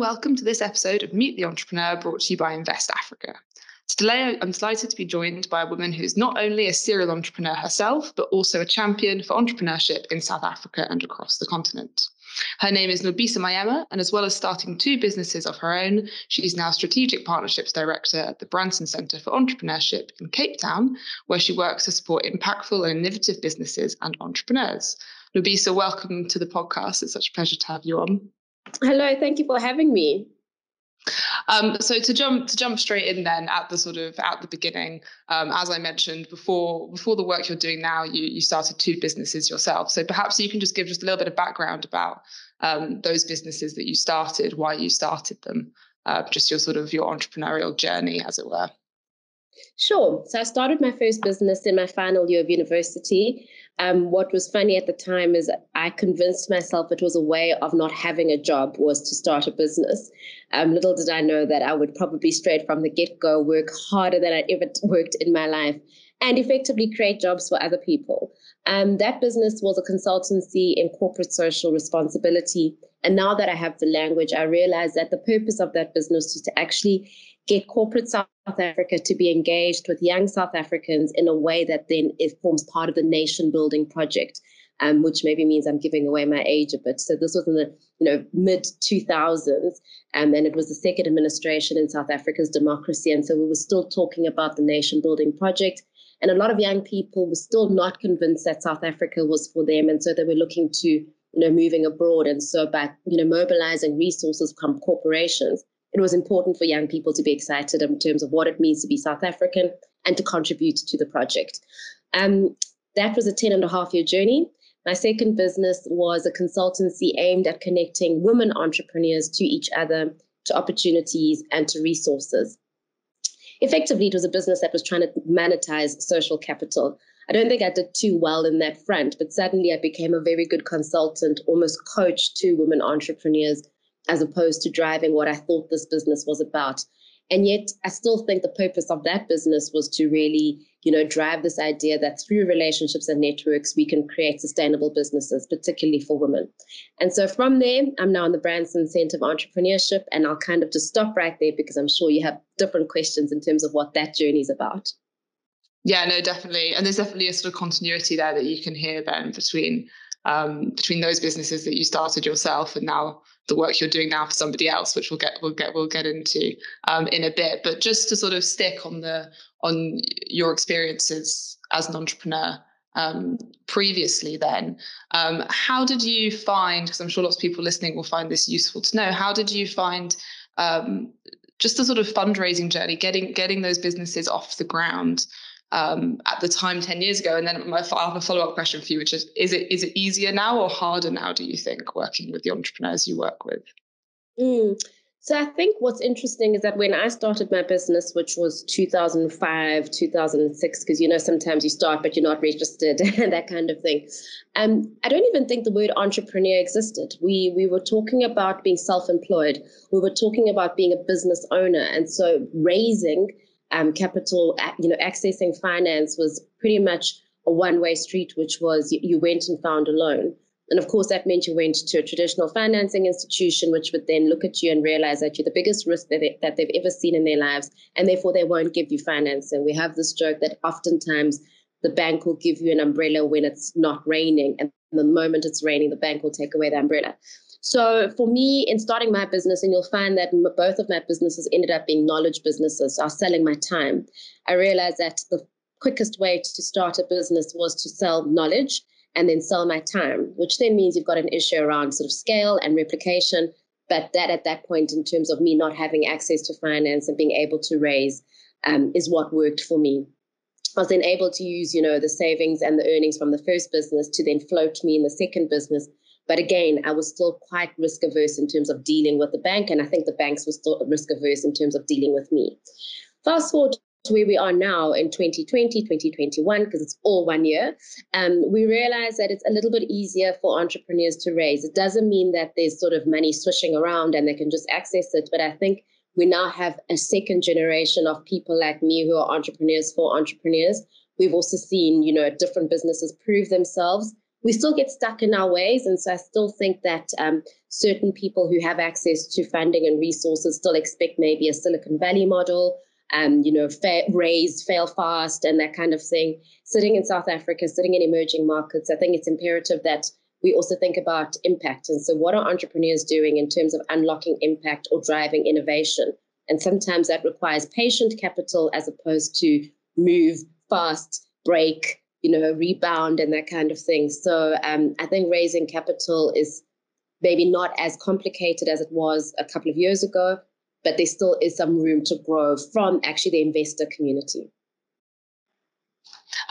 welcome to this episode of Meet the Entrepreneur brought to you by Invest Africa. Today, I'm delighted to be joined by a woman who's not only a serial entrepreneur herself, but also a champion for entrepreneurship in South Africa and across the continent. Her name is Nobisa Mayema, and as well as starting two businesses of her own, she is now Strategic Partnerships Director at the Branson Centre for Entrepreneurship in Cape Town, where she works to support impactful and innovative businesses and entrepreneurs. Nobisa, welcome to the podcast. It's such a pleasure to have you on. Hello, thank you for having me. Um, so to jump to jump straight in then at the sort of at the beginning, um, as I mentioned before, before the work you're doing now, you you started two businesses yourself. So perhaps you can just give just a little bit of background about um, those businesses that you started, why you started them, uh, just your sort of your entrepreneurial journey, as it were. Sure. So I started my first business in my final year of university. Um, what was funny at the time is I convinced myself it was a way of not having a job was to start a business. Um, little did I know that I would probably straight from the get go work harder than I'd ever worked in my life and effectively create jobs for other people. Um, that business was a consultancy in corporate social responsibility. And now that I have the language, I realize that the purpose of that business was to actually get corporate South Africa to be engaged with young South Africans in a way that then it forms part of the nation building project, um, which maybe means I'm giving away my age a bit. So this was in the you know mid 2000s, um, and it was the second administration in South Africa's democracy, and so we were still talking about the nation building project. And a lot of young people were still not convinced that South Africa was for them, and so they were looking to you know moving abroad. And so by you know mobilizing resources from corporations, it was important for young people to be excited in terms of what it means to be South African and to contribute to the project. Um, that was a 10 and a half year journey. My second business was a consultancy aimed at connecting women entrepreneurs to each other, to opportunities, and to resources. Effectively, it was a business that was trying to monetize social capital. I don't think I did too well in that front, but suddenly I became a very good consultant, almost coach to women entrepreneurs as opposed to driving what I thought this business was about. And yet, I still think the purpose of that business was to really, you know, drive this idea that through relationships and networks, we can create sustainable businesses, particularly for women. And so from there, I'm now in the Branson Center of Entrepreneurship, and I'll kind of just stop right there because I'm sure you have different questions in terms of what that journey is about. Yeah, no, definitely. And there's definitely a sort of continuity there that you can hear then between um, between those businesses that you started yourself and now the work you're doing now for somebody else, which we'll get we'll get we'll get into um, in a bit. But just to sort of stick on the on your experiences as an entrepreneur um, previously, then um, how did you find? Because I'm sure lots of people listening will find this useful to know. How did you find um, just the sort of fundraising journey, getting getting those businesses off the ground? Um, at the time 10 years ago? And then my, I have a follow up question for you, which is is it is it easier now or harder now, do you think, working with the entrepreneurs you work with? Mm. So I think what's interesting is that when I started my business, which was 2005, 2006, because you know sometimes you start but you're not registered, and that kind of thing. Um, I don't even think the word entrepreneur existed. We we were talking about being self-employed. We were talking about being a business owner, and so raising um, capital, you know, accessing finance was pretty much a one-way street, which was you, you went and found a loan. And of course, that meant you went to a traditional financing institution, which would then look at you and realize that you're the biggest risk that, they, that they've ever seen in their lives, and therefore they won't give you financing. We have this joke that oftentimes the bank will give you an umbrella when it's not raining, and the moment it's raining, the bank will take away the umbrella. So for me, in starting my business, and you'll find that both of my businesses ended up being knowledge businesses. So I was selling my time. I realized that the quickest way to start a business was to sell knowledge and then sell my time, which then means you've got an issue around sort of scale and replication. But that at that point, in terms of me not having access to finance and being able to raise, um, is what worked for me. I was then able to use, you know, the savings and the earnings from the first business to then float me in the second business but again, I was still quite risk averse in terms of dealing with the bank. And I think the banks were still risk averse in terms of dealing with me. Fast forward to where we are now in 2020, 2021, because it's all one year, um, we realize that it's a little bit easier for entrepreneurs to raise. It doesn't mean that there's sort of money swishing around and they can just access it. But I think we now have a second generation of people like me who are entrepreneurs for entrepreneurs. We've also seen, you know, different businesses prove themselves we still get stuck in our ways. And so I still think that um, certain people who have access to funding and resources still expect maybe a Silicon Valley model, um, you know, fa- raise, fail fast, and that kind of thing. Sitting in South Africa, sitting in emerging markets, I think it's imperative that we also think about impact. And so, what are entrepreneurs doing in terms of unlocking impact or driving innovation? And sometimes that requires patient capital as opposed to move fast, break, you know, rebound and that kind of thing. So um, I think raising capital is maybe not as complicated as it was a couple of years ago, but there still is some room to grow from actually the investor community.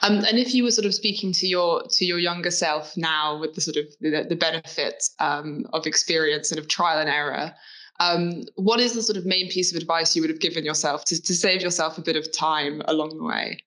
Um, and if you were sort of speaking to your to your younger self now with the sort of the, the benefit um, of experience and of trial and error, um, what is the sort of main piece of advice you would have given yourself to, to save yourself a bit of time along the way?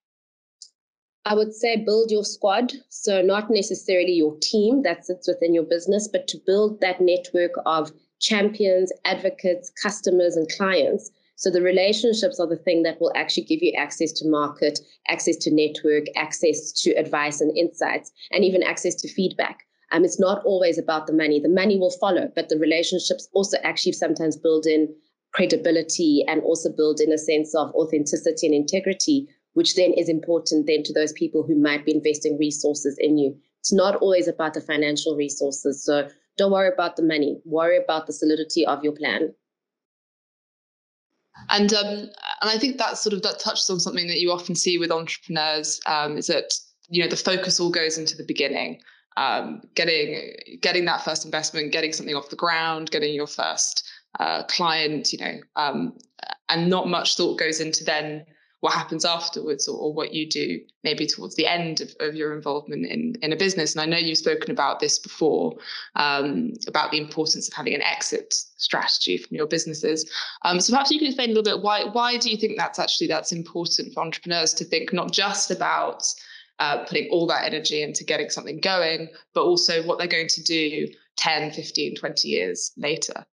I would say build your squad. So, not necessarily your team that sits within your business, but to build that network of champions, advocates, customers, and clients. So, the relationships are the thing that will actually give you access to market, access to network, access to advice and insights, and even access to feedback. Um, it's not always about the money. The money will follow, but the relationships also actually sometimes build in credibility and also build in a sense of authenticity and integrity, which then is important then to those people who might be investing resources in you. It's not always about the financial resources. So don't worry about the money. Worry about the solidity of your plan. And um, and I think that sort of that touches on something that you often see with entrepreneurs um, is that you know the focus all goes into the beginning um, getting getting that first investment, getting something off the ground, getting your first uh, client, you know, um, and not much thought goes into then what happens afterwards or, or what you do maybe towards the end of, of, your involvement in, in a business. And I know you've spoken about this before, um, about the importance of having an exit strategy from your businesses. Um, so perhaps you can explain a little bit why why do you think that's actually that's important for entrepreneurs to think not just about uh, putting all that energy into getting something going, but also what they're going to do 10, 15, 20 years later?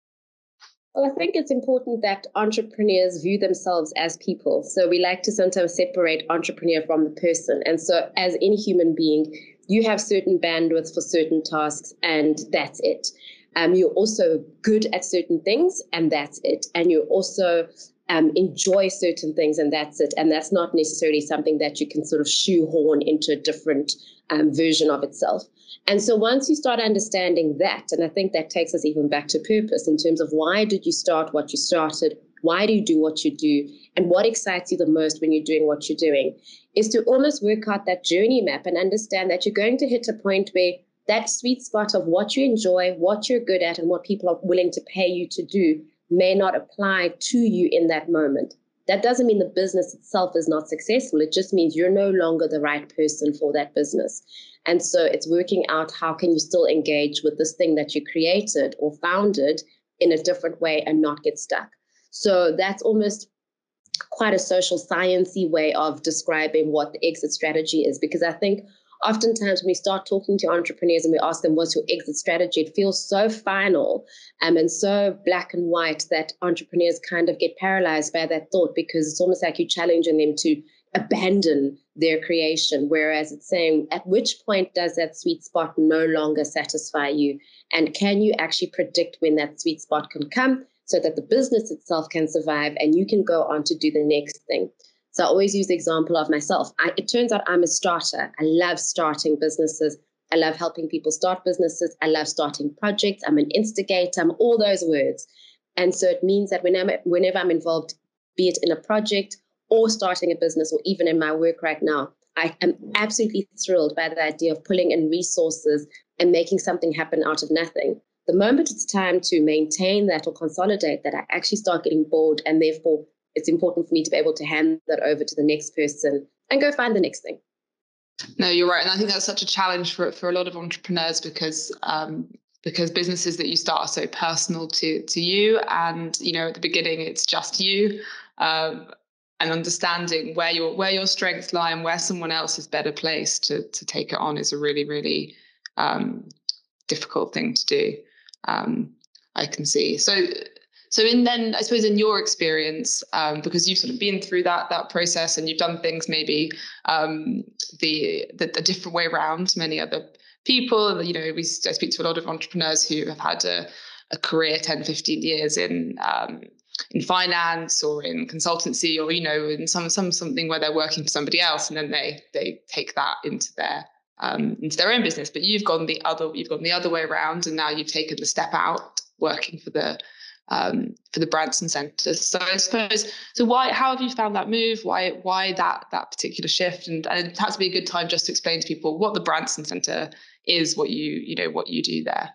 Well, I think it's important that entrepreneurs view themselves as people. So we like to sometimes separate entrepreneur from the person. And so, as any human being, you have certain bandwidth for certain tasks, and that's it. Um, you're also good at certain things, and that's it. And you're also um, enjoy certain things and that's it. And that's not necessarily something that you can sort of shoehorn into a different um, version of itself. And so once you start understanding that, and I think that takes us even back to purpose in terms of why did you start what you started? Why do you do what you do? And what excites you the most when you're doing what you're doing is to almost work out that journey map and understand that you're going to hit a point where that sweet spot of what you enjoy, what you're good at, and what people are willing to pay you to do may not apply to you in that moment. That doesn't mean the business itself is not successful. It just means you're no longer the right person for that business. And so it's working out how can you still engage with this thing that you created or founded in a different way and not get stuck. So that's almost quite a social sciencey way of describing what the exit strategy is because I think oftentimes when we start talking to entrepreneurs and we ask them what's your exit strategy it feels so final um, and so black and white that entrepreneurs kind of get paralyzed by that thought because it's almost like you're challenging them to abandon their creation. Whereas it's saying at which point does that sweet spot no longer satisfy you? And can you actually predict when that sweet spot can come so that the business itself can survive and you can go on to do the next thing so I always use the example of myself. I, it turns out I'm a starter. I love starting businesses. I love helping people start businesses. I love starting projects. I'm an instigator. I'm all those words. And so it means that whenever, whenever I'm involved, be it in a project or starting a business or even in my work right now, I am absolutely thrilled by the idea of pulling in resources and making something happen out of nothing. The moment it's time to maintain that or consolidate that, I actually start getting bored and therefore it's important for me to be able to hand that over to the next person and go find the next thing. No, you're right, and I think that's such a challenge for for a lot of entrepreneurs because um, because businesses that you start are so personal to to you, and you know at the beginning it's just you, um, and understanding where your where your strengths lie and where someone else is better placed to to take it on is a really really um, difficult thing to do. Um, I can see so so in then, I suppose in your experience, um, because you've sort of been through that that process and you've done things maybe um, the, the, the different way around to many other people. You know, we I speak to a lot of entrepreneurs who have had a, a career 10, 15 years in um, in finance or in consultancy or you know in some some something where they're working for somebody else and then they they take that into their um, into their own business. But you've gone the other you've gone the other way around, and now you've taken the step out, working for the um, for the Branson Centre. So I suppose so. Why? How have you found that move? Why? Why that that particular shift? And, and it has to be a good time just to explain to people what the Branson Centre is, what you you know what you do there.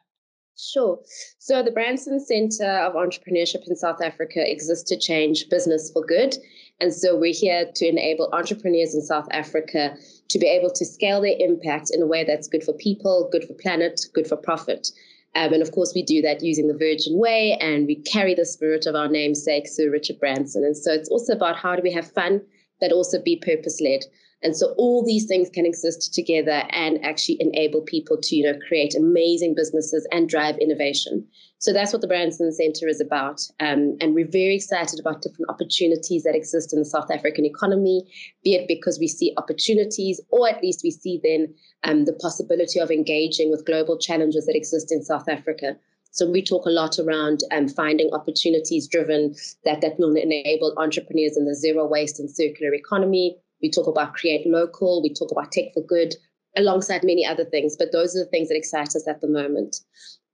Sure. So the Branson Center of Entrepreneurship in South Africa exists to change business for good. And so we're here to enable entrepreneurs in South Africa to be able to scale their impact in a way that's good for people, good for planet, good for profit. Um, and of course, we do that using the Virgin Way, and we carry the spirit of our namesake, Sir Richard Branson. And so it's also about how do we have fun, but also be purpose led. And so all these things can exist together and actually enable people to, you know, create amazing businesses and drive innovation. So that's what the Branson Center is about. Um, and we're very excited about different opportunities that exist in the South African economy, be it because we see opportunities or at least we see then um, the possibility of engaging with global challenges that exist in South Africa. So we talk a lot around um, finding opportunities driven that, that will enable entrepreneurs in the zero waste and circular economy, we talk about create local, we talk about tech for good, alongside many other things. But those are the things that excite us at the moment.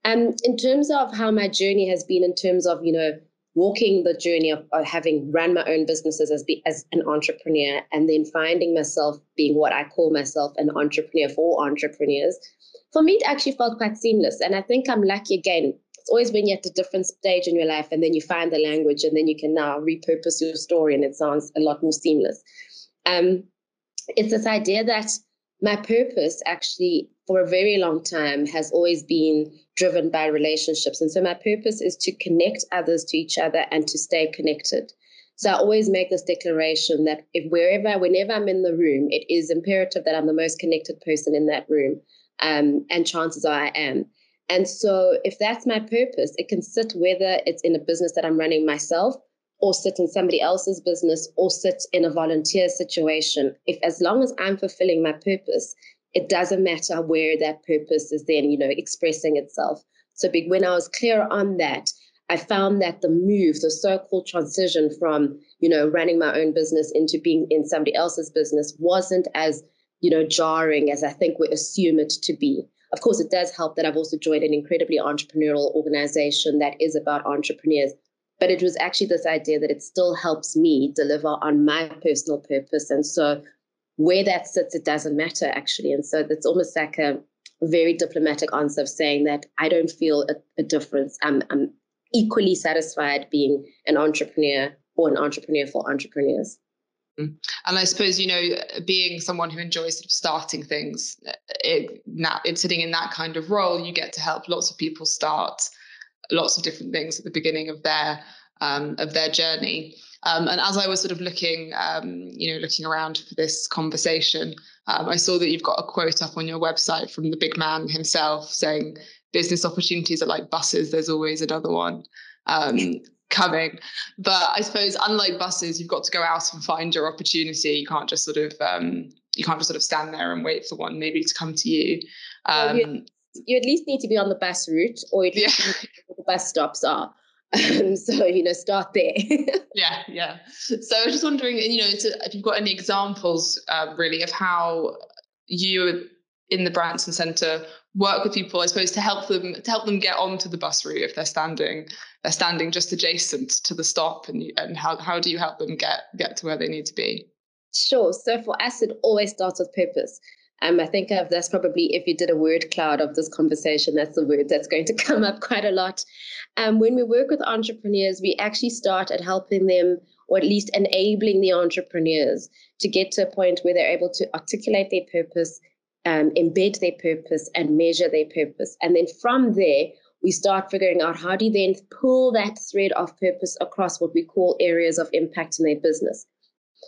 And in terms of how my journey has been, in terms of you know walking the journey of, of having run my own businesses as be, as an entrepreneur, and then finding myself being what I call myself an entrepreneur for entrepreneurs, for me it actually felt quite seamless. And I think I'm lucky again. It's always when you're at a different stage in your life, and then you find the language, and then you can now repurpose your story, and it sounds a lot more seamless. Um, it's this idea that my purpose actually for a very long time has always been driven by relationships. And so my purpose is to connect others to each other and to stay connected. So I always make this declaration that if wherever, whenever I'm in the room, it is imperative that I'm the most connected person in that room. Um, and chances are I am. And so if that's my purpose, it can sit whether it's in a business that I'm running myself or sit in somebody else's business or sit in a volunteer situation. If as long as I'm fulfilling my purpose, it doesn't matter where that purpose is then, you know, expressing itself. So big when I was clear on that, I found that the move, the so-called transition from, you know, running my own business into being in somebody else's business wasn't as, you know, jarring as I think we assume it to be. Of course, it does help that I've also joined an incredibly entrepreneurial organization that is about entrepreneurs. But it was actually this idea that it still helps me deliver on my personal purpose. And so where that sits, it doesn't matter actually. And so that's almost like a very diplomatic answer of saying that I don't feel a, a difference. I'm, I'm equally satisfied being an entrepreneur or an entrepreneur for entrepreneurs. Mm. And I suppose, you know, being someone who enjoys sort of starting things, it, it, sitting in that kind of role, you get to help lots of people start lots of different things at the beginning of their um, of their journey. Um, and as I was sort of looking, um, you know, looking around for this conversation, um, I saw that you've got a quote up on your website from the big man himself saying, "Business opportunities are like buses. There's always another one." Um, coming but i suppose unlike buses you've got to go out and find your opportunity you can't just sort of um, you can't just sort of stand there and wait for one maybe to come to you um, well, you at least need to be on the bus route or at least yeah. the bus stops are. Um, so you know, start there. yeah, yeah. So I was just wondering, you know, if you've got any examples, uh, really, of how you in the Branson Centre work with people, I suppose, to help them to help them get onto the bus route if they're standing they're standing just adjacent to the stop, and you, and how how do you help them get get to where they need to be? Sure. So for us, it always starts with purpose. Um, I think of that's probably if you did a word cloud of this conversation, that's the word that's going to come up quite a lot. Um, when we work with entrepreneurs, we actually start at helping them or at least enabling the entrepreneurs to get to a point where they're able to articulate their purpose, um, embed their purpose, and measure their purpose. And then from there, we start figuring out how do you then pull that thread of purpose across what we call areas of impact in their business.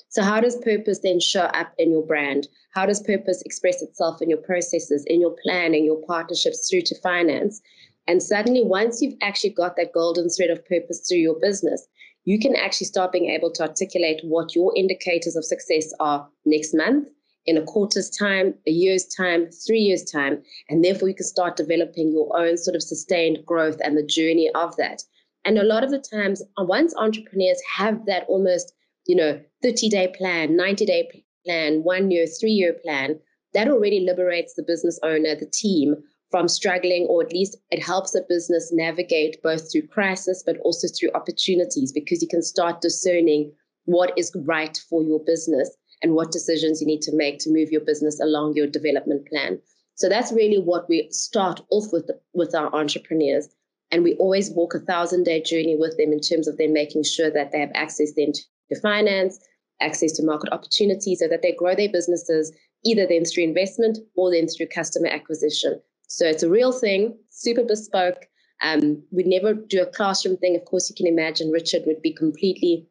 So, how does purpose then show up in your brand? How does purpose express itself in your processes, in your planning, your partnerships through to finance? And suddenly, once you've actually got that golden thread of purpose through your business, you can actually start being able to articulate what your indicators of success are next month, in a quarter's time, a year's time, three years' time. And therefore, you can start developing your own sort of sustained growth and the journey of that. And a lot of the times, once entrepreneurs have that almost, you know, 30 day plan, 90 day plan, one year, three year plan, that already liberates the business owner, the team from struggling, or at least it helps the business navigate both through crisis but also through opportunities because you can start discerning what is right for your business and what decisions you need to make to move your business along your development plan. So that's really what we start off with with our entrepreneurs. And we always walk a thousand day journey with them in terms of them making sure that they have access then to finance, access to market opportunities so that they grow their businesses, either then through investment or then through customer acquisition. So it's a real thing, super bespoke. Um, we'd never do a classroom thing. Of course, you can imagine Richard would be completely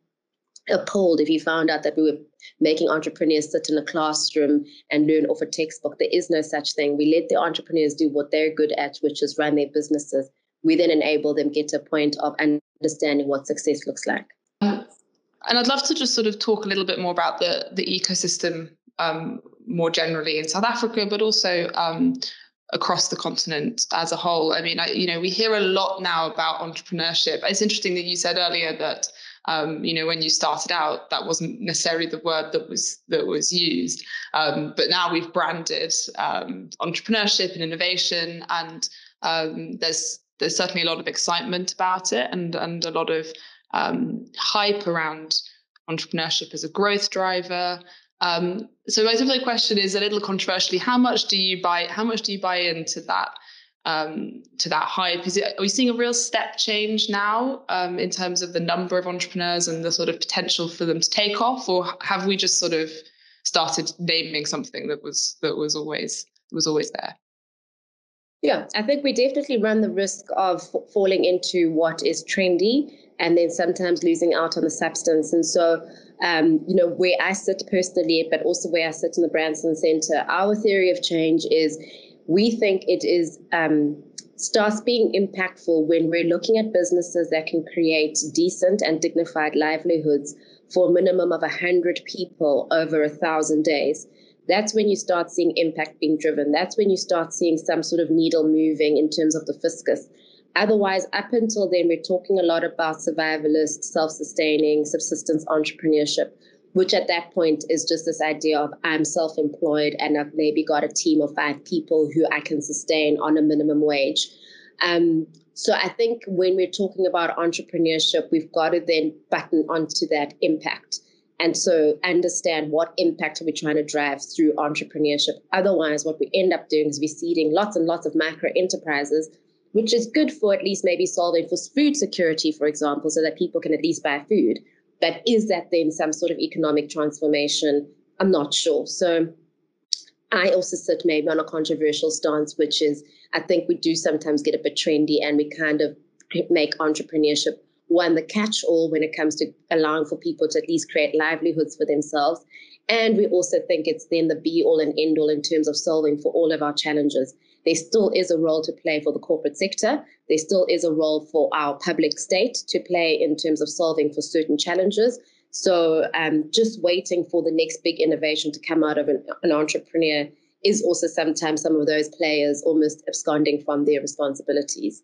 appalled if he found out that we were making entrepreneurs sit in a classroom and learn off a textbook. There is no such thing. We let the entrepreneurs do what they're good at, which is run their businesses. We then enable them get to a point of understanding what success looks like. And I'd love to just sort of talk a little bit more about the the ecosystem um, more generally in South Africa, but also um, across the continent as a whole. I mean, I, you know, we hear a lot now about entrepreneurship. It's interesting that you said earlier that um, you know, when you started out, that wasn't necessarily the word that was that was used. Um, but now we've branded um, entrepreneurship and innovation, and um, there's there's certainly a lot of excitement about it, and and a lot of um, hype around entrepreneurship as a growth driver. Um, so my simple question is a little controversially: How much do you buy? How much do you buy into that? um, to that hype? Is it are we seeing a real step change now um, in terms of the number of entrepreneurs and the sort of potential for them to take off, or have we just sort of started naming something that was that was always was always there? Yeah, I think we definitely run the risk of falling into what is trendy and then sometimes losing out on the substance. And so, um, you know, where I sit personally, but also where I sit in the Branson Center, our theory of change is we think it is um, starts being impactful when we're looking at businesses that can create decent and dignified livelihoods for a minimum of 100 people over a thousand days. That's when you start seeing impact being driven. That's when you start seeing some sort of needle moving in terms of the fiscus. Otherwise, up until then, we're talking a lot about survivalist, self sustaining, subsistence entrepreneurship which at that point is just this idea of I'm self employed and I've maybe got a team of five people who I can sustain on a minimum wage. Um, so I think when we're talking about entrepreneurship, we've got to then button onto that impact. And so understand what impact are we trying to drive through entrepreneurship. Otherwise, what we end up doing is we're seeding lots and lots of micro enterprises, which is good for at least maybe solving for food security, for example, so that people can at least buy food. But is that then some sort of economic transformation? I'm not sure. So I also sit maybe on a controversial stance, which is I think we do sometimes get a bit trendy and we kind of make entrepreneurship one the catch all when it comes to allowing for people to at least create livelihoods for themselves. And we also think it's then the be all and end all in terms of solving for all of our challenges. There still is a role to play for the corporate sector. There still is a role for our public state to play in terms of solving for certain challenges. So um, just waiting for the next big innovation to come out of an, an entrepreneur is also sometimes some of those players almost absconding from their responsibilities.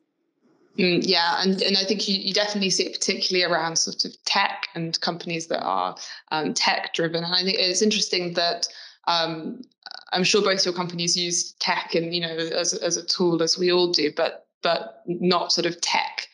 Mm, yeah, and, and I think you, you definitely see it particularly around sort of tech and companies that are um, tech driven. And I think it's interesting that um, I'm sure both your companies use tech and you know as as a tool as we all do, but but not sort of tech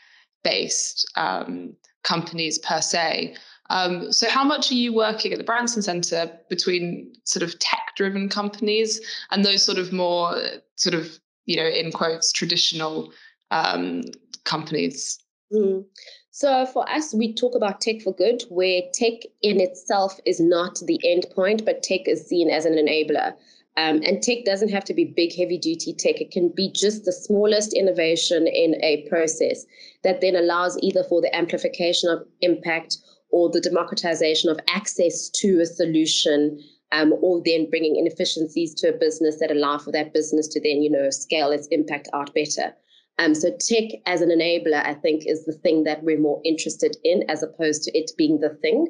based um, companies per se. Um, so how much are you working at the Branson Center between sort of tech driven companies and those sort of more sort of you know in quotes traditional um, companies? Mm. So for us, we talk about tech for good, where tech in itself is not the end point, but tech is seen as an enabler. Um, and tech doesn't have to be big, heavy duty tech. It can be just the smallest innovation in a process that then allows either for the amplification of impact or the democratization of access to a solution, um, or then bringing inefficiencies to a business that allow for that business to then, you know, scale its impact out better. Um, so tech as an enabler, I think, is the thing that we're more interested in as opposed to it being the thing.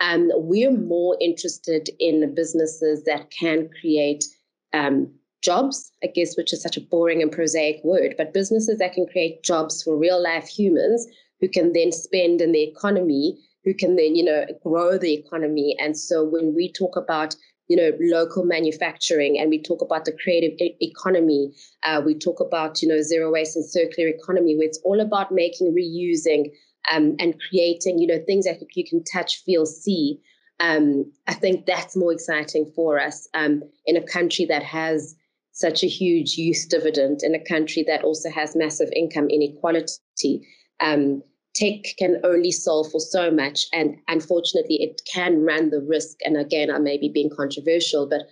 Um, we're more interested in businesses that can create um, jobs, I guess, which is such a boring and prosaic word, but businesses that can create jobs for real life humans who can then spend in the economy, who can then, you know, grow the economy. And so when we talk about you know, local manufacturing, and we talk about the creative e- economy. Uh, we talk about, you know, zero waste and circular economy, where it's all about making, reusing, um, and creating, you know, things that you can touch, feel, see. Um, I think that's more exciting for us um, in a country that has such a huge youth dividend, in a country that also has massive income inequality. Um, tech can only solve for so much. And unfortunately, it can run the risk. And again, I may be being controversial, but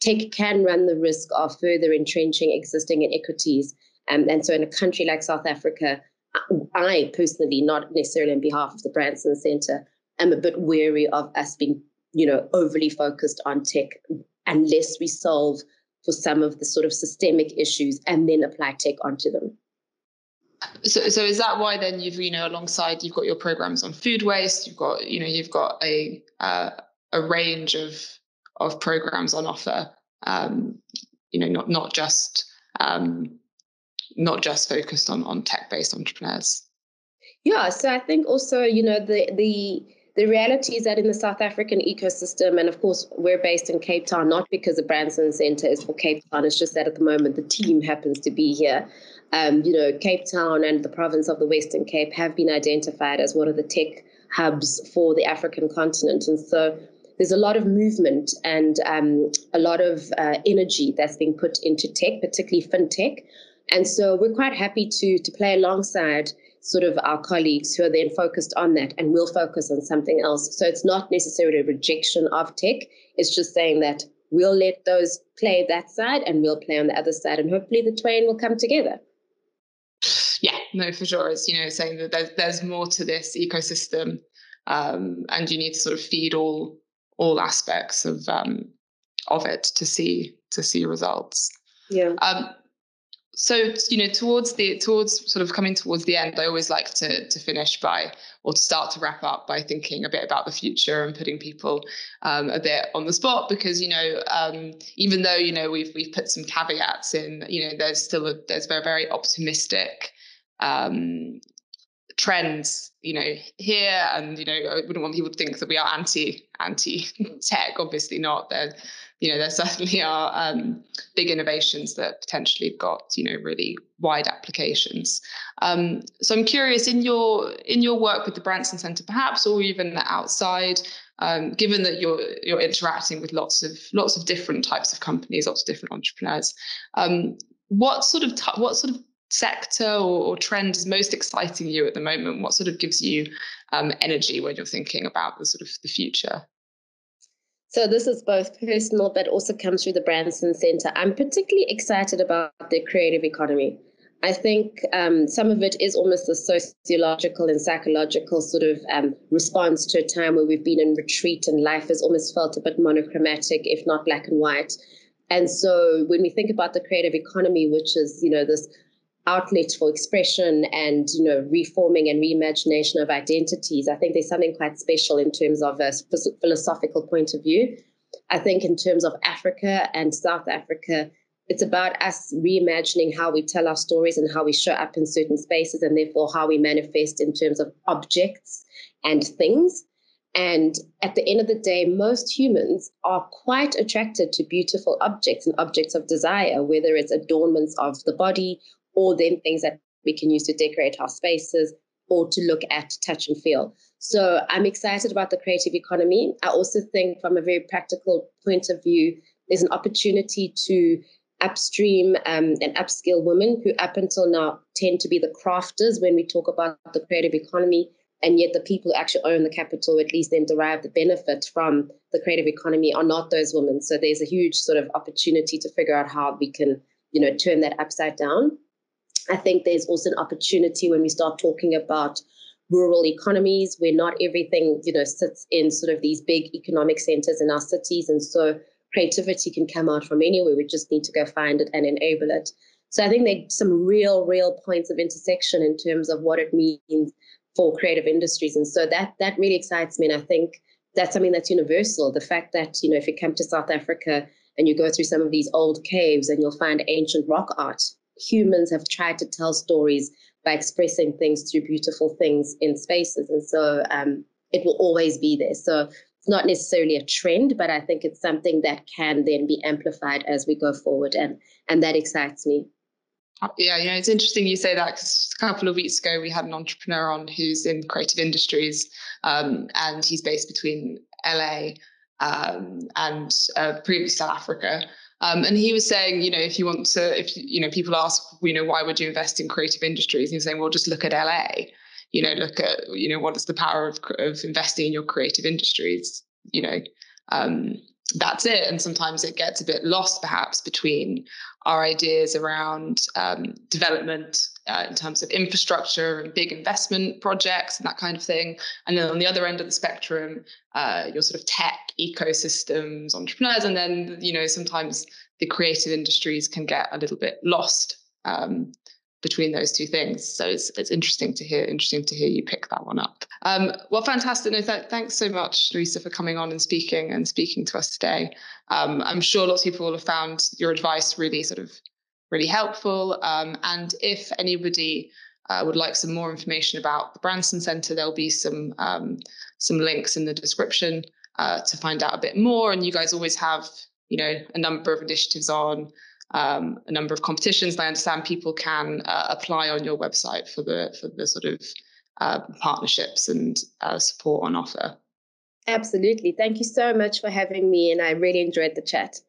tech can run the risk of further entrenching existing inequities. Um, and so, in a country like South Africa, I personally, not necessarily on behalf of the Branson Center, am a bit wary of us being, you know, overly focused on tech unless we solve for some of the sort of systemic issues and then apply tech onto them. So, so is that why then you've you know alongside you've got your programs on food waste, you've got you know you've got a uh, a range of of programs on offer. Um, you know, not not just um, not just focused on on tech based entrepreneurs. Yeah, so I think also you know the the the reality is that in the South African ecosystem, and of course we're based in Cape Town, not because the Branson Center is for Cape Town, it's just that at the moment the team happens to be here um, you know, Cape Town and the province of the Western Cape have been identified as one of the tech hubs for the African continent. And so there's a lot of movement and um, a lot of uh, energy that's being put into tech, particularly fintech. And so we're quite happy to to play alongside sort of our colleagues who are then focused on that and will focus on something else. So it's not necessarily a rejection of tech. It's just saying that we'll let those play that side and we'll play on the other side and hopefully the twain will come together yeah, no, for sure. It's you know saying that there's there's more to this ecosystem, um, and you need to sort of feed all all aspects of um, of it to see to see results. Yeah. Um, so you know towards the towards sort of coming towards the end i always like to to finish by or to start to wrap up by thinking a bit about the future and putting people um, a bit on the spot because you know um, even though you know we've we've put some caveats in you know there's still a there's a very optimistic um, trends you know here and you know i wouldn't want people to think that we are anti anti tech obviously not. There you know there certainly are um, big innovations that potentially have got you know really wide applications. Um, so i'm curious in your in your work with the branson center perhaps or even outside um, given that you're you're interacting with lots of lots of different types of companies lots of different entrepreneurs um, what sort of t- what sort of sector or, or, trend is most exciting you at the moment? What sort of gives you um, energy when you're thinking about the sort of the future? So this is both personal, but also comes through the Branson Center. I'm particularly excited about the creative economy. I think um, some of it is almost a sociological and psychological sort of um, response to a time where we've been in retreat and life has almost felt a bit monochromatic, if not black and white. And so when we think about the creative economy, which is, you know, this outlets for expression and you know reforming and reimagination of identities. I think there's something quite special in terms of a philosophical point of view. I think in terms of africa and south africa it's about us reimagining how we tell our stories and how we show up in certain spaces and therefore how we manifest in terms of objects and things. And at the end of the day, most humans are quite attracted to beautiful objects and objects of desire, whether it's adornments of the body or then things that we can use to decorate our spaces or to look at, touch, and feel. So I'm excited about the creative economy. I also think, from a very practical point of view, there's an opportunity to upstream um, and upskill women who, up until now, tend to be the crafters when we talk about the creative economy. And yet, the people who actually own the capital, at least then derive the benefit from the creative economy, are not those women. So there's a huge sort of opportunity to figure out how we can, you know, turn that upside down. I think there's also an opportunity when we start talking about rural economies where not everything, you know, sits in sort of these big economic centers in our cities. And so creativity can come out from anywhere. We just need to go find it and enable it. So I think there's some real, real points of intersection in terms of what it means for creative industries. And so that that really excites me. And I think that's something that's universal. The fact that, you know, if you come to South Africa and you go through some of these old caves and you'll find ancient rock art, humans have tried to tell stories by expressing things through beautiful things in spaces. And so um, it will always be there. So it's not necessarily a trend, but I think it's something that can then be amplified as we go forward. And, and that excites me. Yeah, you know, it's interesting you say that because a couple of weeks ago we had an entrepreneur on who's in creative industries, um, and he's based between LA um, and uh, previously South Africa. Um, and he was saying, you know, if you want to, if you know, people ask, you know, why would you invest in creative industries? And he's saying, well, just look at LA. You know, look at, you know, what is the power of, of investing in your creative industries? You know, um, that's it. And sometimes it gets a bit lost, perhaps, between our ideas around um, development uh, in terms of infrastructure and big investment projects and that kind of thing. And then on the other end of the spectrum, uh, your sort of tech ecosystems, entrepreneurs, and then you know sometimes the creative industries can get a little bit lost um, between those two things. So it's it's interesting to hear interesting to hear you pick that one up. Um, well, fantastic. No, th- thanks so much, Louisa, for coming on and speaking and speaking to us today. Um, I'm sure lots of people will have found your advice really sort of really helpful. Um, and if anybody uh, would like some more information about the Branson Centre, there'll be some um, some links in the description uh, to find out a bit more. And you guys always have, you know, a number of initiatives on um, a number of competitions. I understand people can uh, apply on your website for the for the sort of uh, partnerships and uh, support on offer. Absolutely. Thank you so much for having me, and I really enjoyed the chat.